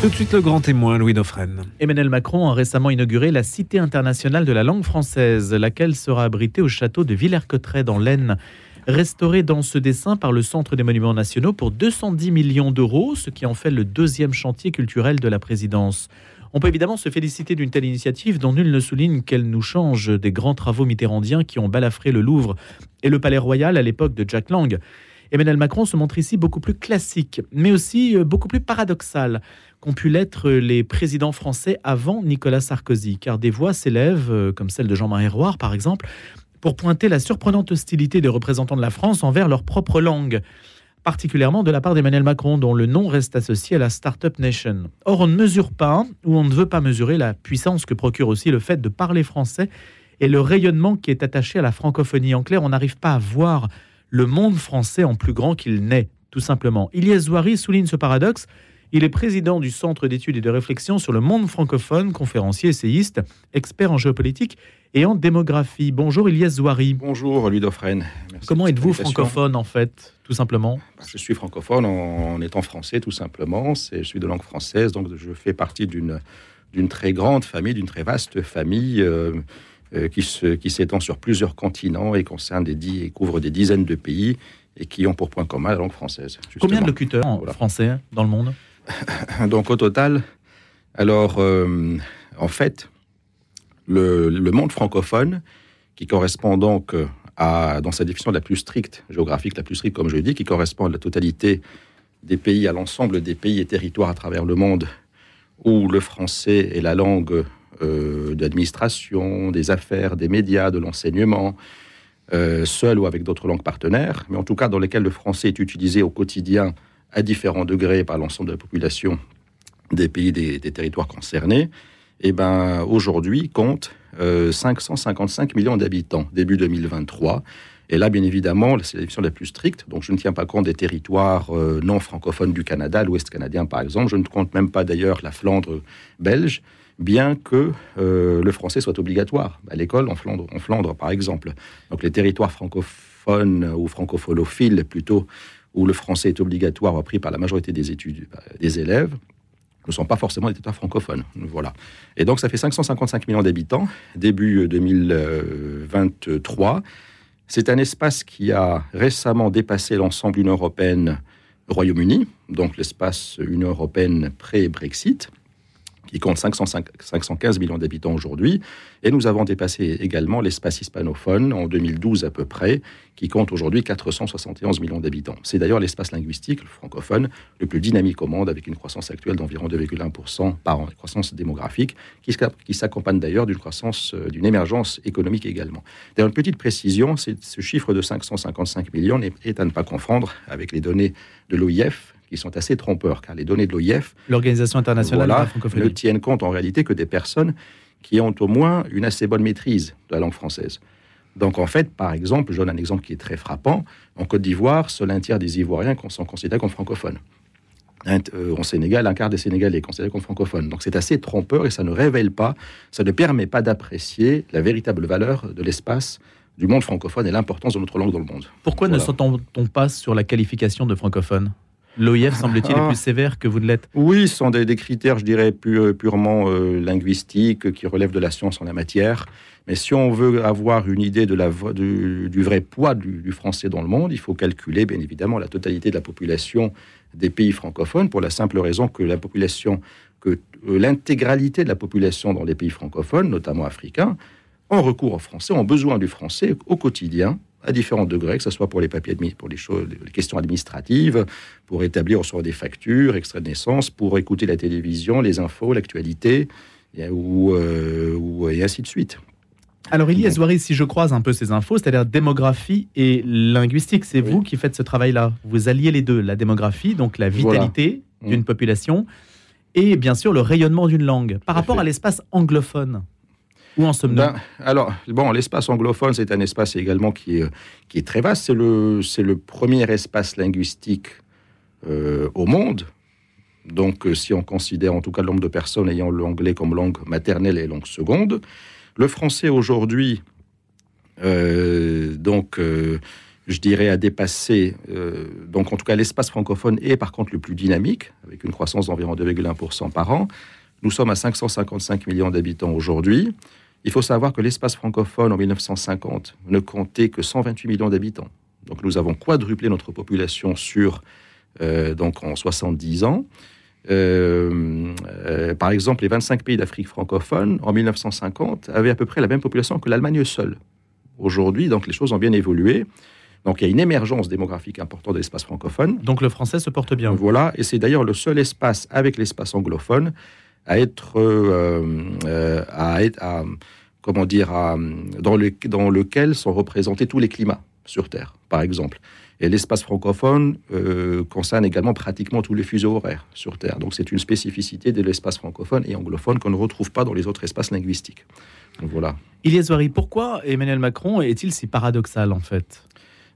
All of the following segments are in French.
Tout de suite le grand témoin, Louis Dauphren. Emmanuel Macron a récemment inauguré la Cité internationale de la langue française, laquelle sera abritée au château de Villers-Cotterêts dans l'Aisne. Restaurée dans ce dessin par le Centre des Monuments Nationaux pour 210 millions d'euros, ce qui en fait le deuxième chantier culturel de la présidence. On peut évidemment se féliciter d'une telle initiative dont nul ne souligne qu'elle nous change des grands travaux mitterrandiens qui ont balafré le Louvre et le Palais Royal à l'époque de Jack Lang. Emmanuel Macron se montre ici beaucoup plus classique, mais aussi euh, beaucoup plus paradoxal qu'ont pu l'être les présidents français avant Nicolas Sarkozy, car des voix s'élèvent, euh, comme celle de Jean-Marie Roire par exemple, pour pointer la surprenante hostilité des représentants de la France envers leur propre langue, particulièrement de la part d'Emmanuel Macron, dont le nom reste associé à la Startup Nation. Or, on ne mesure pas, ou on ne veut pas mesurer la puissance que procure aussi le fait de parler français et le rayonnement qui est attaché à la francophonie. En clair, on n'arrive pas à voir le monde français en plus grand qu'il n'est, tout simplement. Ilyes Zouari souligne ce paradoxe. Il est président du Centre d'études et de réflexion sur le monde francophone, conférencier, essayiste, expert en géopolitique et en démographie. Bonjour Ilyes Zouari. Bonjour Dauphren. Comment êtes-vous francophone en fait, tout simplement? Je suis francophone en étant français, tout simplement. Je suis de langue française, donc je fais partie d'une d'une très grande famille, d'une très vaste famille. Euh, qui, s'étend sur plusieurs continents et concerne des dix, et couvre des dizaines de pays et qui ont pour point commun la langue française. Combien de locuteurs français dans le monde? Donc au total, alors euh, en fait, le, monde francophone, qui correspond donc à, dans sa définition la plus stricte, géographique la plus stricte, comme je dis, qui correspond à la totalité des pays, à l'ensemble des pays et territoires à travers le monde où le français est la langue euh, d'administration, des affaires, des médias, de l'enseignement, euh, seul ou avec d'autres langues partenaires, mais en tout cas dans lesquelles le français est utilisé au quotidien à différents degrés par l'ensemble de la population des pays, des, territoires concernés, et eh ben, aujourd'hui compte 555 euh, millions d'habitants, début 2023. Et là, bien évidemment, c'est la définition la plus stricte. Donc, je ne tiens pas compte des territoires non francophones du Canada, l'Ouest canadien par exemple. Je ne compte même pas d'ailleurs la Flandre belge bien que euh, le français soit obligatoire à l'école en Flandre, par exemple. Donc les territoires francophones ou francophonophiles plutôt, où le français est obligatoire appris par la majorité des études euh, des élèves, ne sont pas forcément des territoires francophones. Voilà. Et donc ça fait 555 millions d'habitants, début 2023. C'est un espace qui a récemment dépassé l'ensemble Union européenne Royaume-Uni, donc l'espace Union européenne pré-Brexit qui compte 515 millions d'habitants aujourd'hui. Et nous avons dépassé également l'espace hispanophone en 2012 à peu près, qui compte aujourd'hui 471 millions d'habitants. C'est d'ailleurs l'espace linguistique, le francophone, le plus dynamique au monde, avec une croissance actuelle d'environ 2,1% par an, une croissance démographique, qui, qui s'accompagne d'ailleurs d'une croissance, euh, d'une émergence économique également. D'ailleurs, une petite précision, ce chiffre de 555 millions est à ne pas confondre avec les données de l'OIF, qui sont assez trompeurs, car les données de l'OIF, l'Organisation internationale de la francophonie, ne tiennent compte en réalité que des personnes qui ont au moins une assez bonne maîtrise de la langue française. Donc en fait, par exemple, je donne un exemple qui est très frappant. En Côte d'Ivoire, seul un tiers des Ivoiriens sont considérés comme francophones. Euh, en Sénégal, un quart des Sénégalais considérés comme francophones. Donc c'est assez trompeur et ça ne révèle pas, ça ne permet pas d'apprécier la véritable valeur de l'espace du monde francophone et l'importance de notre langue dans le monde. Pourquoi ne s'entend-on pas sur la qualification de francophone? L'OIF semble-t-il est ah. plus sévère que vous ne l'êtes. Oui, ce sont des, critères, je dirais, purement euh, linguistiques qui relèvent de la science en la matière. Mais si on veut avoir une idée de la, du, vrai poids du, français dans le monde, il faut calculer, bien évidemment, la totalité de la population des pays francophones, pour la simple raison que la population, que euh, l'intégralité de la population dans les pays francophones, notamment africains, ont recours au français, ont besoin du français au quotidien à différents degrés, que ce soit pour les papiers pour les, choses, les questions administratives, pour établir soit des factures, extraits de naissance, pour écouter la télévision, les infos, l'actualité, ou, euh, ou, et ainsi de suite. Alors, Elie Zouari, si je croise un peu ces infos, c'est-à-dire démographie et linguistique, c'est vous qui faites ce travail-là. Vous alliez les deux, la démographie, donc la vitalité d'une mmh. population, et bien sûr le rayonnement d'une langue. Par rapport à l'espace anglophone, en sommes-nous ben, Alors, bon, l'espace anglophone, c'est un espace également qui est, très vaste. C'est le, premier espace linguistique euh, au monde. Donc, euh, si on considère en tout cas le nombre de personnes ayant l'anglais comme langue maternelle et langue seconde, le français aujourd'hui, euh, donc, je dirais, a dépassé, euh, donc en tout cas l'espace francophone est par contre le plus dynamique, avec une croissance d'environ 2,1% par an. Nous sommes à 555 millions d'habitants aujourd'hui. Il faut savoir que l'espace francophone en 1950 ne comptait que 128 millions d'habitants. Donc nous avons quadruplé notre population sur euh, donc en 70 ans. Euh, euh, par exemple, les 25 pays d'Afrique francophone, en 1950, avaient à peu près la même population que l'Allemagne seule. Aujourd'hui, donc les choses ont bien évolué. Donc il y a une émergence démographique importante de l'espace francophone. Donc le français se porte bien. Voilà, et c'est d'ailleurs le seul espace avec l'espace anglophone à être, euh, à être à, comment dire, dans, le, dans lequel sont représentés tous les climats sur Terre, par exemple. Et l'espace francophone euh, concerne également pratiquement tous les fuseaux horaires sur Terre. Donc c'est une spécificité de l'espace francophone et anglophone qu'on ne retrouve pas dans les autres espaces linguistiques. Donc, voilà. Ilias Wari, pourquoi Emmanuel Macron est-il si paradoxal en fait?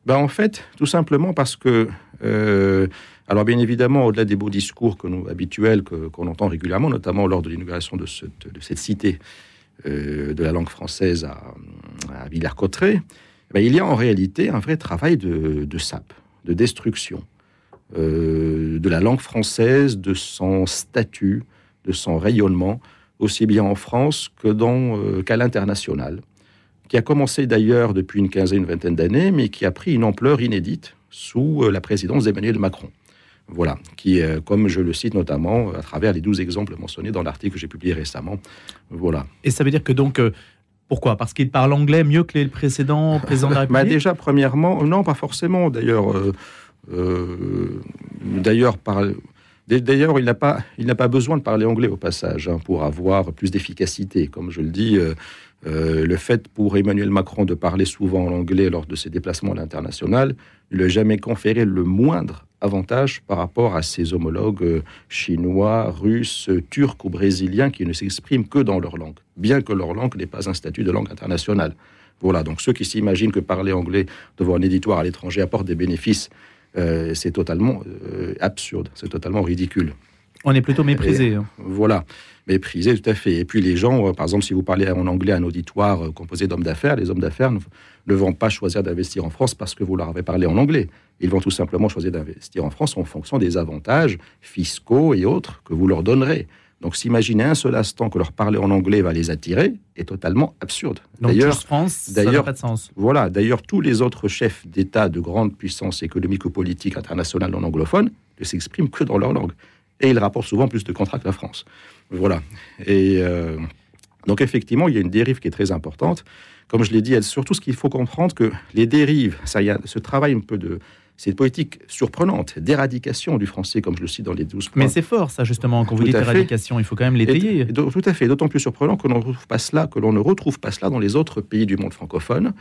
Ben, En fait, tout simplement parce que, euh, alors bien évidemment, au-delà des beaux discours que nous, habituels qu'on entend régulièrement, notamment lors de l'inauguration de, cette cité euh, de la langue française à, à Villers-Cotterêts, ben, il y a en réalité un vrai travail de, de sape, de destruction euh, de la langue française, de son statut, de son rayonnement, aussi bien en France que euh, qu'à l'international, qui a commencé d'ailleurs depuis une quinzaine, une vingtaine d'années, mais qui a pris une ampleur inédite sous la présidence d'Emmanuel Macron. Voilà, qui, comme je le cite notamment à travers les douze exemples mentionnés dans l'article que j'ai publié récemment. Voilà. Et ça veut dire que donc pourquoi? Parce qu'il parle anglais mieux que les précédents présidents de la bah, République Déjà, premièrement, non, pas forcément. D'ailleurs, euh, euh, d'ailleurs, par, D'ailleurs, il n'a pas, il n'a pas besoin de parler anglais au passage hein, pour avoir plus d'efficacité. Comme je le dis, euh, euh, le fait pour Emmanuel Macron de parler souvent en anglais lors de ses déplacements à l'international ne lui a jamais conféré le moindre avantage par rapport à ses homologues euh, chinois, russes, turcs ou brésiliens qui ne s'expriment que dans leur langue, bien que leur langue n'ait pas un statut de langue internationale. Voilà, donc ceux qui s'imaginent que parler anglais devant un éditoire à l'étranger apporte des bénéfices euh, c'est totalement euh, absurde, c'est totalement ridicule. On est plutôt méprisé. Hein. Voilà, méprisé tout à fait. Et puis les gens, euh, par exemple, si vous parlez en anglais à un auditoire composé d'hommes d'affaires, les hommes d'affaires ne, vont pas choisir d'investir en France parce que vous leur avez parlé en anglais. Ils vont tout simplement choisir d'investir en France en fonction des avantages fiscaux et autres que vous leur donnerez. Donc s'imaginer un seul instant que leur parler en anglais va les attirer est totalement absurde. D'ailleurs, France, ça n'a pas de sens. Voilà, d'ailleurs tous les autres chefs d'État de grande puissance économique ou politique internationale non anglophone ne s'expriment que dans leur langue. Et ils rapportent souvent plus de contrats que la France. Voilà. Et euh, donc effectivement, il y a une dérive qui est très importante. Comme je l'ai dit, surtout ce qu'il faut comprendre que les dérives, ça y a ce travail un peu de c'est une politique surprenante d'éradication du français, comme je le cite dans les 12 points. Mais c'est fort, ça, justement, quand vous dites éradication, il faut quand même l'étayer. Tout à fait, d'autant plus surprenant que l'on ne retrouve pas cela, que l'on ne retrouve pas cela dans les autres pays du monde francophone,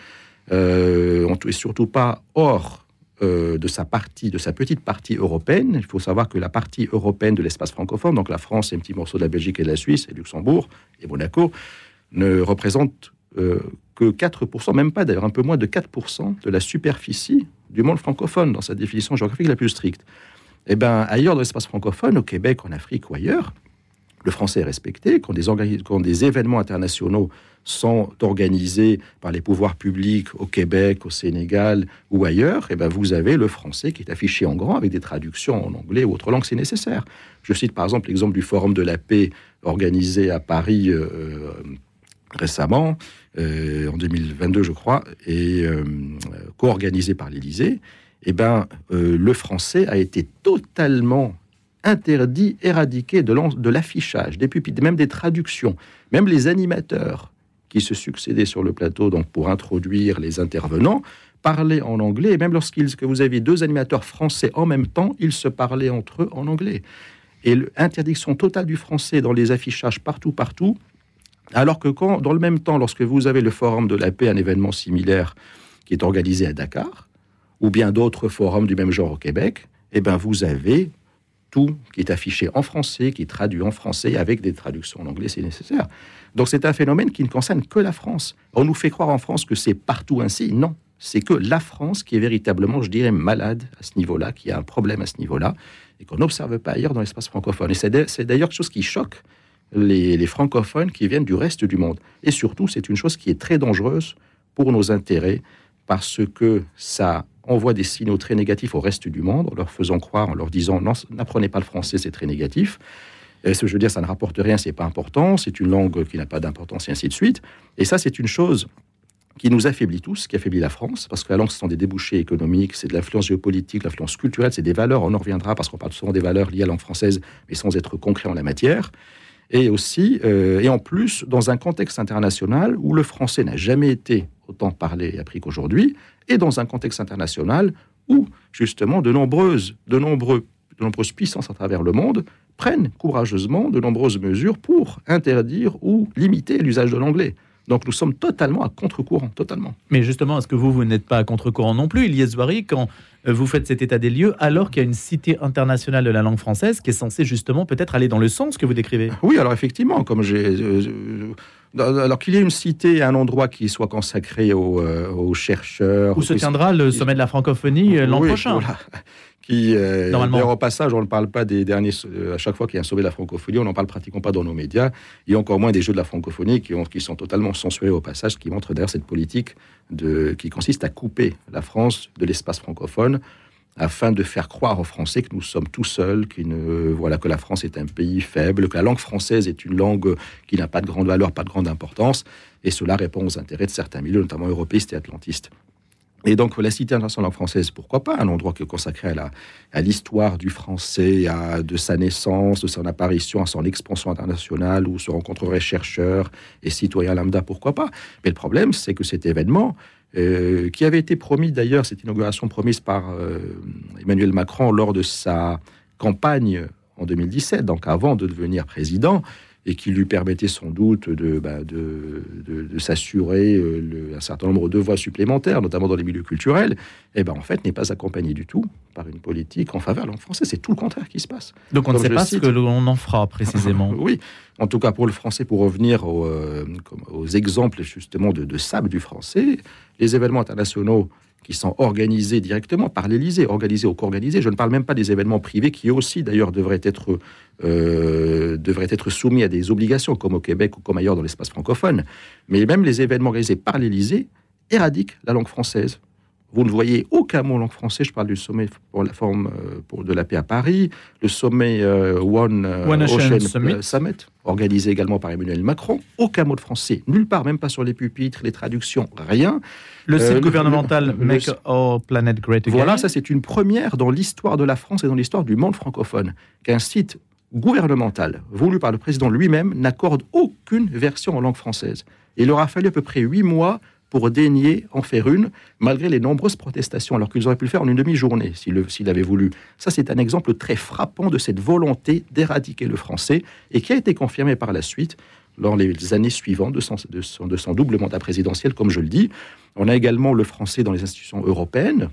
euh, et surtout pas hors euh, de sa partie, de sa petite partie européenne. Il faut savoir que la partie européenne de l'espace francophone, donc la France et un petit morceau de la Belgique et de la Suisse, et Luxembourg et Monaco, ne représente euh, que 4%, même pas d'ailleurs, un peu moins de 4% de la superficie du monde francophone dans sa définition géographique la plus stricte. Eh bien, ailleurs dans l'espace francophone, au Québec, en Afrique ou ailleurs, le français est respecté, quand des, événements internationaux sont organisés par les pouvoirs publics au Québec, au Sénégal ou ailleurs, eh ben vous avez le français qui est affiché en grand avec des traductions en anglais ou autre langue si nécessaire. Je cite par exemple l'exemple du Forum de la paix organisé à Paris euh, récemment, euh, en 2022 je crois, et euh, co-organisé par l'Élysée, eh ben, le français a été totalement interdit, éradiqué de l'affichage, des pupitres, même des traductions, même les animateurs qui se succédaient sur le plateau donc pour introduire les intervenants parlaient en anglais, et même lorsqu'ils que vous aviez deux animateurs français en même temps, ils se parlaient entre eux en anglais. Et l'interdiction totale du français dans les affichages partout, partout, alors que quand, dans le même temps, lorsque vous avez le Forum de la paix, un événement similaire qui est organisé à Dakar, ou bien d'autres forums du même genre au Québec, eh ben vous avez tout qui est affiché en français, qui est traduit en français avec des traductions en anglais si nécessaire. Donc c'est un phénomène qui ne concerne que la France. On nous fait croire en France que c'est partout ainsi. Non, c'est que la France qui est véritablement, je dirais, malade à ce niveau-là, qui a un problème à ce niveau-là, et qu'on n'observe pas ailleurs dans l'espace francophone. Et c'est d'ailleurs quelque chose qui choque les, francophones qui viennent du reste du monde. Et surtout, c'est une chose qui est très dangereuse pour nos intérêts parce que ça envoie des signaux très négatifs au reste du monde, en leur faisant croire, en leur disant n'apprenez pas le français, c'est très négatif. Et ce je veux dire, ça ne rapporte rien, c'est pas important, c'est une langue qui n'a pas d'importance, et ainsi de suite. Et ça, c'est une chose qui nous affaiblit tous, qui affaiblit la France, parce que la langue, ce sont des débouchés économiques, c'est de l'influence géopolitique, l'influence culturelle, c'est des valeurs, on en reviendra, parce qu'on parle souvent des valeurs liées à la langue française, mais sans être concret en la matière. Et aussi, euh, et en plus, dans un contexte international où le français n'a jamais été autant parlé et appris qu'aujourd'hui, et dans un contexte international où, justement, de nombreuses, de nombreux, de nombreuses puissances à travers le monde prennent courageusement de nombreuses mesures pour interdire ou limiter l'usage de l'anglais. Donc nous sommes totalement à contre-courant, totalement. Mais justement, est-ce que vous, vous n'êtes pas à contre-courant non plus, Ilyes Zouari, quand euh, vous faites cet état des lieux, alors qu'il y a une cité internationale de la langue française qui est censée justement peut-être aller dans le sens que vous décrivez? Oui, alors effectivement, comme j'ai... Euh, euh, alors qu'il y ait une cité, un endroit qui soit consacré aux, chercheurs. Où se tiendra le sommet de la francophonie l'an prochain. qui, euh, Normalement. au passage, on ne parle pas des derniers. Euh, à chaque fois qu'il y a un sommet de la francophonie, on n'en parle pratiquement pas dans nos médias. Et encore moins des jeux de la francophonie qui, ont, qui sont totalement censurés au passage, qui montrent d'ailleurs cette politique de, qui consiste à couper la France de l'espace francophone afin de faire croire aux Français que nous sommes tout seuls, voilà, que la France est un pays faible, que la langue française est une langue qui n'a pas de grande valeur, pas de grande importance, et cela répond aux intérêts de certains milieux, notamment européistes et atlantistes. Et donc, la Cité internationale française, pourquoi pas Un endroit qui est consacré à l'histoire du français, à, de sa naissance, de son apparition, à son expansion internationale, où se rencontreraient chercheurs et citoyens lambda, pourquoi pas Mais le problème, c'est que cet événement, euh, qui avait été promis d'ailleurs, cette inauguration promise par euh, Emmanuel Macron lors de sa campagne en 2017, donc avant de devenir président, et qui lui permettait sans doute de, bah, de, de, s'assurer euh, un certain nombre de voies supplémentaires, notamment dans les milieux culturels, eh ben en fait n'est pas accompagné du tout par une politique en faveur de la langue française. C'est tout le contraire qui se passe. Donc on ne sait pas ce que l'on en fera précisément. oui, en tout cas pour le français, pour revenir aux, euh, aux exemples justement de, de sable du français, les événements internationaux qui sont organisés directement par l'Élysée, organisés ou co-organisés. Je ne parle même pas des événements privés qui aussi, d'ailleurs, devraient être, euh, devraient être soumis à des obligations, comme au Québec ou comme ailleurs dans l'espace francophone. Mais même les événements organisés par l'Élysée éradiquent la langue française. Vous ne voyez aucun mot en langue française. Je parle du sommet pour la forme euh, pour de la paix à Paris, le sommet euh, One, Ocean, Summit. Organisé également par Emmanuel Macron. Aucun mot de français, nulle part, même pas sur les pupitres, les traductions, rien. Le site euh, gouvernemental Make Our Planet Great Again. Voilà, ça c'est une première dans l'histoire de la France et dans l'histoire du monde francophone, qu'un site gouvernemental voulu par le président lui-même n'accorde aucune version en langue française. il aura fallu à peu près huit mois pour daigner en faire une, malgré les nombreuses protestations, alors qu'ils auraient pu le faire en une demi-journée s'il avait voulu. Ça, c'est un exemple très frappant de cette volonté d'éradiquer le français et qui a été confirmé par la suite dans les années suivantes de son, de son, double mandat présidentiel, comme je le dis. On a également le français dans les institutions européennes.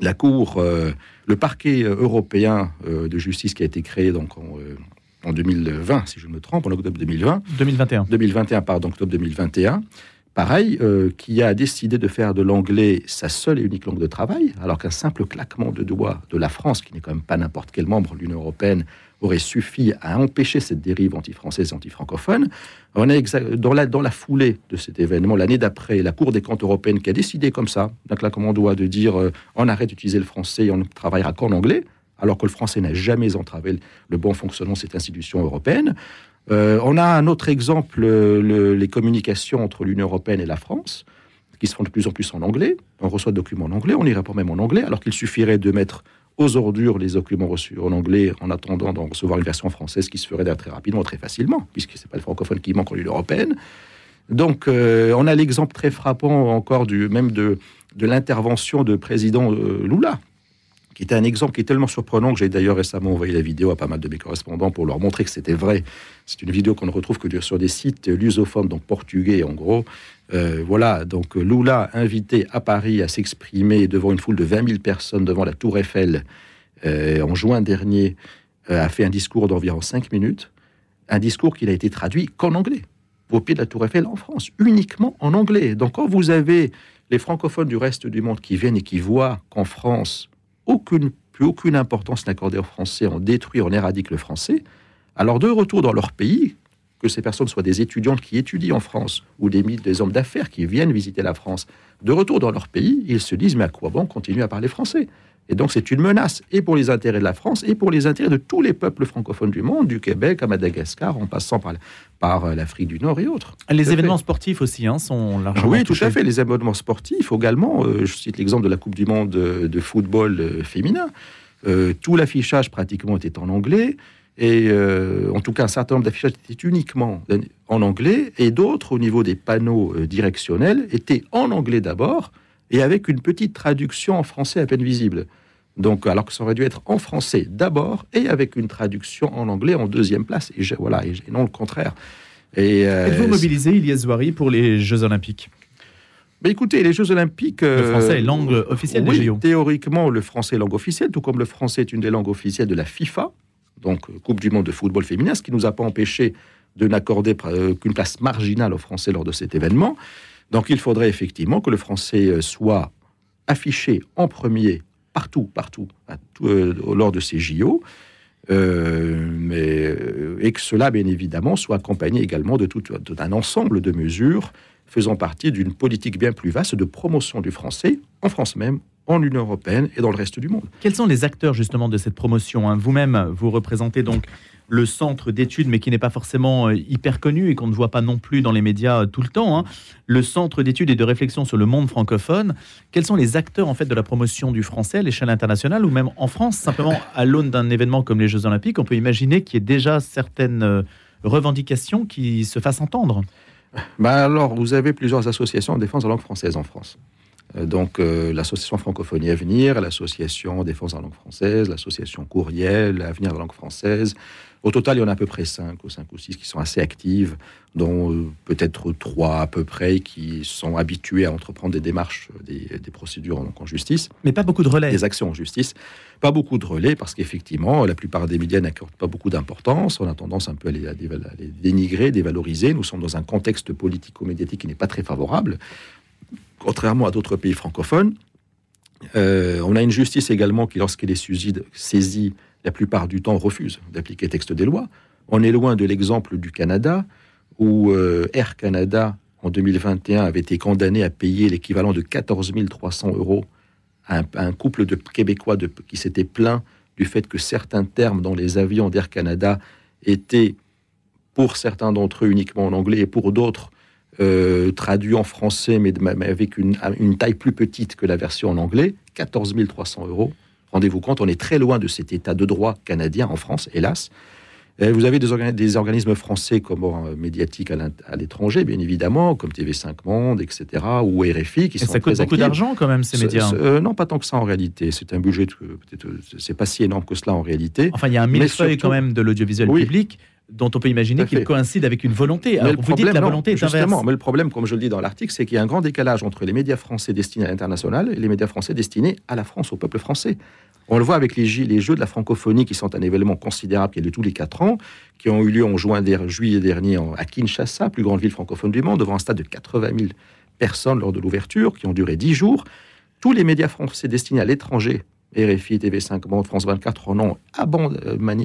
La Cour, euh, le parquet européen euh, de justice qui a été créé donc en, 2020, euh, si je me trompe, en octobre 2020. 2021. 2021, pardon, octobre 2021 pareil, qui a décidé de faire de l'anglais sa seule et unique langue de travail, alors qu'un simple claquement de doigts de la France, qui n'est quand même pas n'importe quel membre de l'Union européenne, aurait suffi à empêcher cette dérive anti-française et anti-francophone. On dans la, foulée de cet événement, l'année d'après, la Cour des comptes européenne qui a décidé comme ça, d'un claquement doit de dire euh, on arrête d'utiliser le français et on ne travaillera qu'en anglais, alors que le français n'a jamais entravé le bon fonctionnement de cette institution européenne. Euh, on a un autre exemple, les communications entre l'Union européenne et la France, qui se font de plus en plus en anglais. On reçoit des documents en anglais, on y répond même en anglais, alors qu'il suffirait de mettre aux ordures les documents reçus en anglais en attendant d'en recevoir une version française qui se ferait très rapidement, très facilement, puisque c'est pas le francophone qui manque en Union européenne. Donc, euh, on a l'exemple très frappant encore du même de, de l'intervention de président euh, Lula, qui était un exemple qui est tellement surprenant que j'ai d'ailleurs récemment envoyé la vidéo à pas mal de mes correspondants pour leur montrer que c'était vrai. C'est une vidéo qu'on ne retrouve que sur des sites lusophones, donc portugais en gros, euh, voilà, donc Lula invité à Paris à s'exprimer devant une foule de 20 000 personnes devant la Tour Eiffel euh, en juin dernier, euh, a fait un discours d'environ 5 minutes, un discours qui n'a été traduit qu'en anglais, au pied de la Tour Eiffel en France, uniquement en anglais. Donc quand vous avez les francophones du reste du monde qui viennent et qui voient qu'en France, aucune, plus aucune importance n'est accordée au français, on détruit, on éradique le français, alors de retour dans leur pays, que ces personnes soient des étudiantes qui étudient en France ou des hommes d'affaires qui viennent visiter la France, de retour dans leur pays, ils se disent mais à quoi bon continuer à parler français? Et donc c'est une menace et pour les intérêts de la France et pour les intérêts de tous les peuples francophones du monde, du Québec à Madagascar, en passant par, par euh, l'Afrique du Nord et autres. Les événements sportifs aussi hein, sont largement Oui, tout à fait. Les événements sportifs également. Euh, je cite l'exemple de la Coupe du Monde de, football euh, féminin. tout l'affichage pratiquement était en anglais. Et en tout cas, un certain nombre d'affichages étaient uniquement en anglais, et d'autres, au niveau des panneaux directionnels, étaient en anglais d'abord, et avec une petite traduction en français à peine visible. Donc, alors que ça aurait dû être en français d'abord et avec une traduction en anglais en deuxième place. Et, voilà, et, non le contraire. Et, euh, Êtes-vous mobilisé, Ilyes Zouari, pour les Jeux Olympiques? Mais écoutez, les Jeux Olympiques. le français est langue officielle oui, des JO. Théoriquement, le français est langue officielle, tout comme le français est une des langues officielles de la FIFA, donc Coupe du monde de football féminin, ce qui ne nous a pas empêché de n'accorder euh, qu'une place marginale au français lors de cet événement. Donc il faudrait effectivement que le français euh, soit affiché en premier partout, partout, euh, lors de ces JO. Euh, mais, et que cela, bien évidemment, soit accompagné également de tout d'un ensemble de mesures faisant partie d'une politique bien plus vaste de promotion du français en France même, en Union européenne et dans le reste du monde. Quels sont les acteurs justement de cette promotion hein? Vous-même, vous représentez donc le centre d'études, mais qui n'est pas forcément euh, hyper connu et qu'on ne voit pas non plus dans les médias euh, tout le temps, hein. le centre d'études et de réflexion sur le monde francophone. Quels sont les acteurs en fait de la promotion du français à l'échelle internationale ou même en France? Simplement à l'aune d'un événement comme les Jeux Olympiques, on peut imaginer qu'il y ait déjà certaines euh, revendications qui se fassent entendre. Ben alors, vous avez plusieurs associations en défense de la langue française en France. Donc, l'association Francophonie Avenir, l'association Défense de la langue française, l'association Courriel, Avenir de la langue française, au total, il y en a à peu près 5 ou 5 ou 6 qui sont assez actives, dont euh, peut-être 3 à peu près qui sont habitués à entreprendre des démarches, des, procédures en, justice. Mais pas beaucoup de relais. Des actions en justice. Pas beaucoup de relais parce qu'effectivement, la plupart des médias n'accordent pas beaucoup d'importance. On a tendance un peu à les, à les dénigrer, dévaloriser. Nous sommes dans un contexte politico-médiatique qui n'est pas très favorable, contrairement à d'autres pays francophones. Euh, on a une justice également qui, lorsqu'elle est saisie, la plupart du temps, refusent d'appliquer texte des lois. On est loin de l'exemple du Canada, où euh, Air Canada, en 2021, avait été condamné à payer l'équivalent de 14 300 euros à un, couple de Québécois qui s'était plaint du fait que certains termes dans les avions d'Air Canada étaient, pour certains d'entre eux, uniquement en anglais, et pour d'autres, euh, traduits en français, mais, avec une, une, taille plus petite que la version en anglais, 14 300 euros. Rendez-vous compte, on est très loin de cet état de droit canadien en France, hélas. Vous avez des, organismes français comme euh, médiatiques à l'étranger, bien évidemment, comme TV5 Monde, etc., ou RFI, qui Et ça coûte beaucoup d'argent quand même, ces médias. Euh, non, pas tant que ça en réalité. C'est un budget, peut-être, c'est pas si énorme que cela en réalité. Enfin, il y a un millefeuille quand même de l'audiovisuel public dont on peut imaginer qu'il coïncide avec une volonté. Alors, vous dites que la volonté est inverse. Mais le problème, comme je le dis dans l'article, c'est qu'il y a un grand décalage entre les médias français destinés à l'international et les médias français destinés à la France, au peuple français. On le voit avec les, les Jeux de la francophonie, qui sont un événement considérable qui est de tous les quatre ans, qui ont eu lieu en juin, juillet dernier à Kinshasa, plus grande ville francophone du monde, devant un stade de 80 000 personnes lors de l'ouverture, qui ont duré dix jours. Tous les médias français destinés à l'étranger RFI, TV5 Monde, France 24 en ont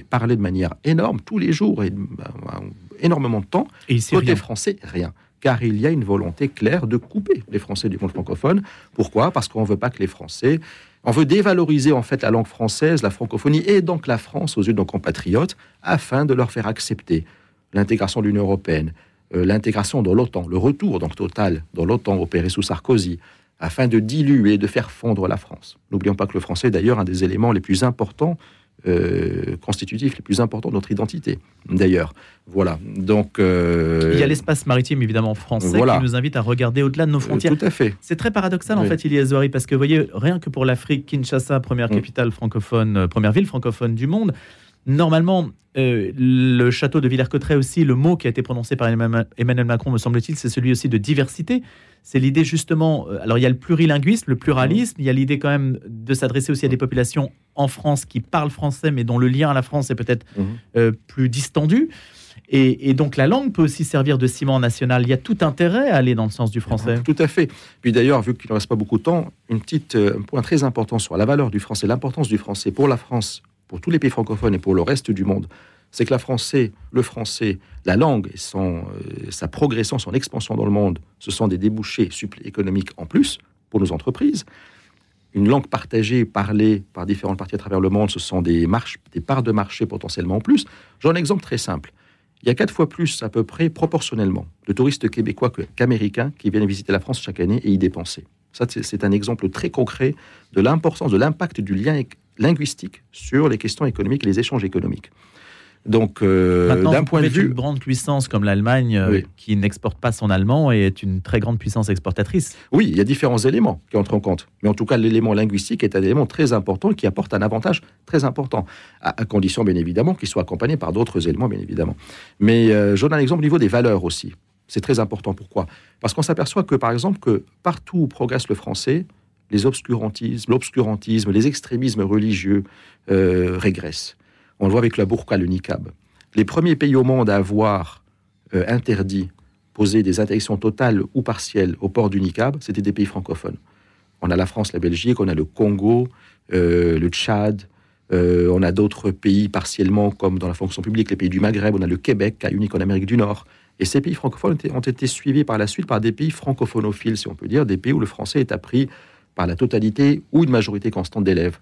parlé de manière énorme tous les jours et euh, énormément de temps. Et Côté français, rien. Car il y a une volonté claire de couper les Français du monde francophone. Pourquoi? Parce qu'on ne veut pas que les Français. On veut dévaloriser en fait la langue française, la francophonie et donc la France aux yeux de nos compatriotes afin de leur faire accepter l'intégration de l'Union européenne, euh, l'intégration dans l'OTAN, le retour donc total dans l'OTAN opéré sous Sarkozy, afin de diluer, de faire fondre la France. N'oublions pas que le français est d'ailleurs un des éléments les plus importants euh, constitutifs les plus importants de notre identité. D'ailleurs, voilà. Donc, euh, il y a l'espace maritime évidemment français qui nous invite à regarder au-delà de nos frontières. tout à fait. C'est très paradoxal en fait, Ilyes Zouari, parce que vous voyez, rien que pour l'Afrique, Kinshasa, première mm. capitale francophone, euh, première ville francophone du monde, Normalement, euh, le château de Villers-Cotterêts aussi, le mot qui a été prononcé par Emmanuel Macron, me semble-t-il, c'est celui aussi de diversité. C'est l'idée justement, euh, alors il y a le plurilinguisme, le pluralisme, il y a l'idée quand même de s'adresser aussi à des populations en France qui parlent français, mais dont le lien à la France est peut-être mhm. euh, plus distendu. Et, donc la langue peut aussi servir de ciment national. Il y a tout intérêt à aller dans le sens du français. Tout à fait. Puis d'ailleurs, vu qu'il ne reste pas beaucoup de temps, une petite, un point très important sur la valeur du français, l'importance du français pour la France pour tous les pays francophones et pour le reste du monde, c'est que la français, le français, la langue et son, euh, sa progression, son expansion dans le monde, ce sont des débouchés économiques en plus pour nos entreprises. Une langue partagée, parlée par différentes parties à travers le monde, ce sont des, marches, des parts de marché potentiellement en plus. J'ai un exemple très simple. Il y a quatre fois plus, à peu près, proportionnellement, de touristes québécois qu'américains qui viennent visiter la France chaque année et y dépenser. Ça, c'est un exemple très concret de l'importance, de l'impact du lien linguistique sur les questions économiques et les échanges économiques. Donc, euh, d'un point de vue. Une grande puissance comme l'Allemagne, euh, qui n'exporte pas son allemand et est une très grande puissance exportatrice. Oui, il y a différents éléments qui entrent en compte. Mais en tout cas, l'élément linguistique est un élément très important qui apporte un avantage très important, à, condition, bien évidemment, qu'il soit accompagné par d'autres éléments, bien évidemment. Mais euh, je donne un exemple au niveau des valeurs aussi. C'est très important. Pourquoi? Parce qu'on s'aperçoit que, par exemple, que partout où progresse le français, les obscurantismes, l'obscurantisme, les extrémismes religieux régressent. On le voit avec la burqa, le niqab. Les premiers pays au monde à avoir euh, interdit, posé des interdictions totales ou partielles au port du niqab, c'était des pays francophones. On a la France, la Belgique, on a le Congo, euh, le Tchad, euh, on a d'autres pays partiellement, comme dans la fonction publique, les pays du Maghreb, on a le Québec, cas unique en Amérique du Nord. Et ces pays francophones ont été suivis par la suite par des pays francophonophiles, si on peut dire, des pays où le français est appris par la totalité ou une majorité constante d'élèves.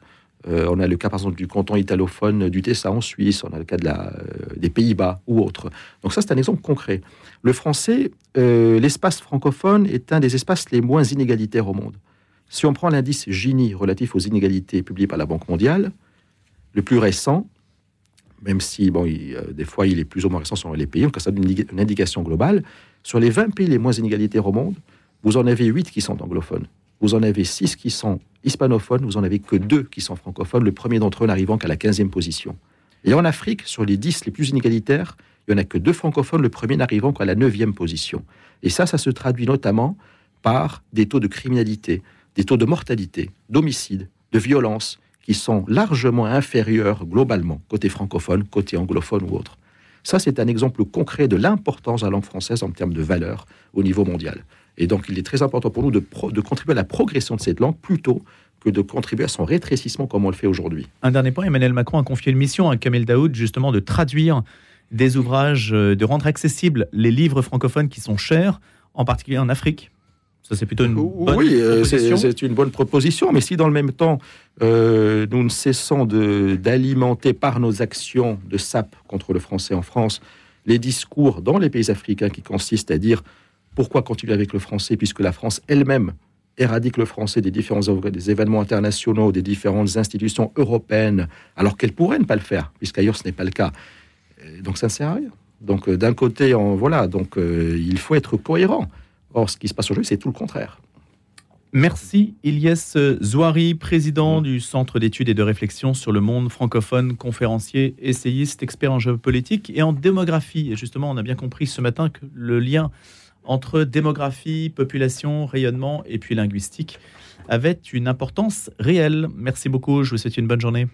Euh, on a le cas, par exemple, du canton italophone du Tessa en Suisse, on a le cas euh, des Pays-Bas ou autres. Donc ça, c'est un exemple concret. Le français, euh, l'espace francophone est un des espaces les moins inégalitaires au monde. Si on prend l'indice Gini relatif aux inégalités publié par la Banque mondiale, le plus récent, même si, des fois, il est plus ou moins récent sur les pays, donc ça donne une, indication globale, sur les 20 pays les moins inégalitaires au monde, vous en avez 8 qui sont anglophones. Vous en avez 6 qui sont hispanophones, vous en avez que deux qui sont francophones, le premier d'entre eux n'arrivant qu'à la 15e position. Et en Afrique, sur les 10 les plus inégalitaires, il n'y en a que deux francophones, le premier n'arrivant qu'à la 9e position. Et ça, ça se traduit notamment par des taux de criminalité, des taux de mortalité, d'homicide, de violence, qui sont largement inférieurs globalement, côté francophone, côté anglophone ou autre. Ça, c'est un exemple concret de l'importance de la langue française en termes de valeur au niveau mondial. Et donc, il est très important pour nous de, de contribuer à la progression de cette langue plutôt que de contribuer à son rétrécissement comme on le fait aujourd'hui. Un dernier point, Emmanuel Macron a confié une mission à Kamel Daoud, justement, de traduire des ouvrages, euh, de rendre accessibles les livres francophones qui sont chers, en particulier en Afrique. Ça, c'est plutôt une bonne oui, euh, c'est une bonne proposition, mais si dans le même temps, euh, nous ne cessons d'alimenter par nos actions de SAP contre le français en France les discours dans les pays africains qui consistent à dire pourquoi continuer avec le français puisque la France elle-même éradique le français des différents des événements internationaux, des différentes institutions européennes, alors qu'elle pourrait ne pas le faire, puisqu'ailleurs ce n'est pas le cas. Euh, donc ça ne sert à rien. Donc euh, d'un côté, voilà, donc euh, il faut être cohérent. Or, ce qui se passe aujourd'hui, c'est tout le contraire. Merci Ilyes Zouari, président du Centre d'études et de réflexion sur le monde francophone, conférencier, essayiste, expert en géopolitique et en démographie. Et justement, on a bien compris ce matin que le lien entre démographie, population, rayonnement et puis linguistique avait une importance réelle. Merci beaucoup, je vous souhaite une bonne journée.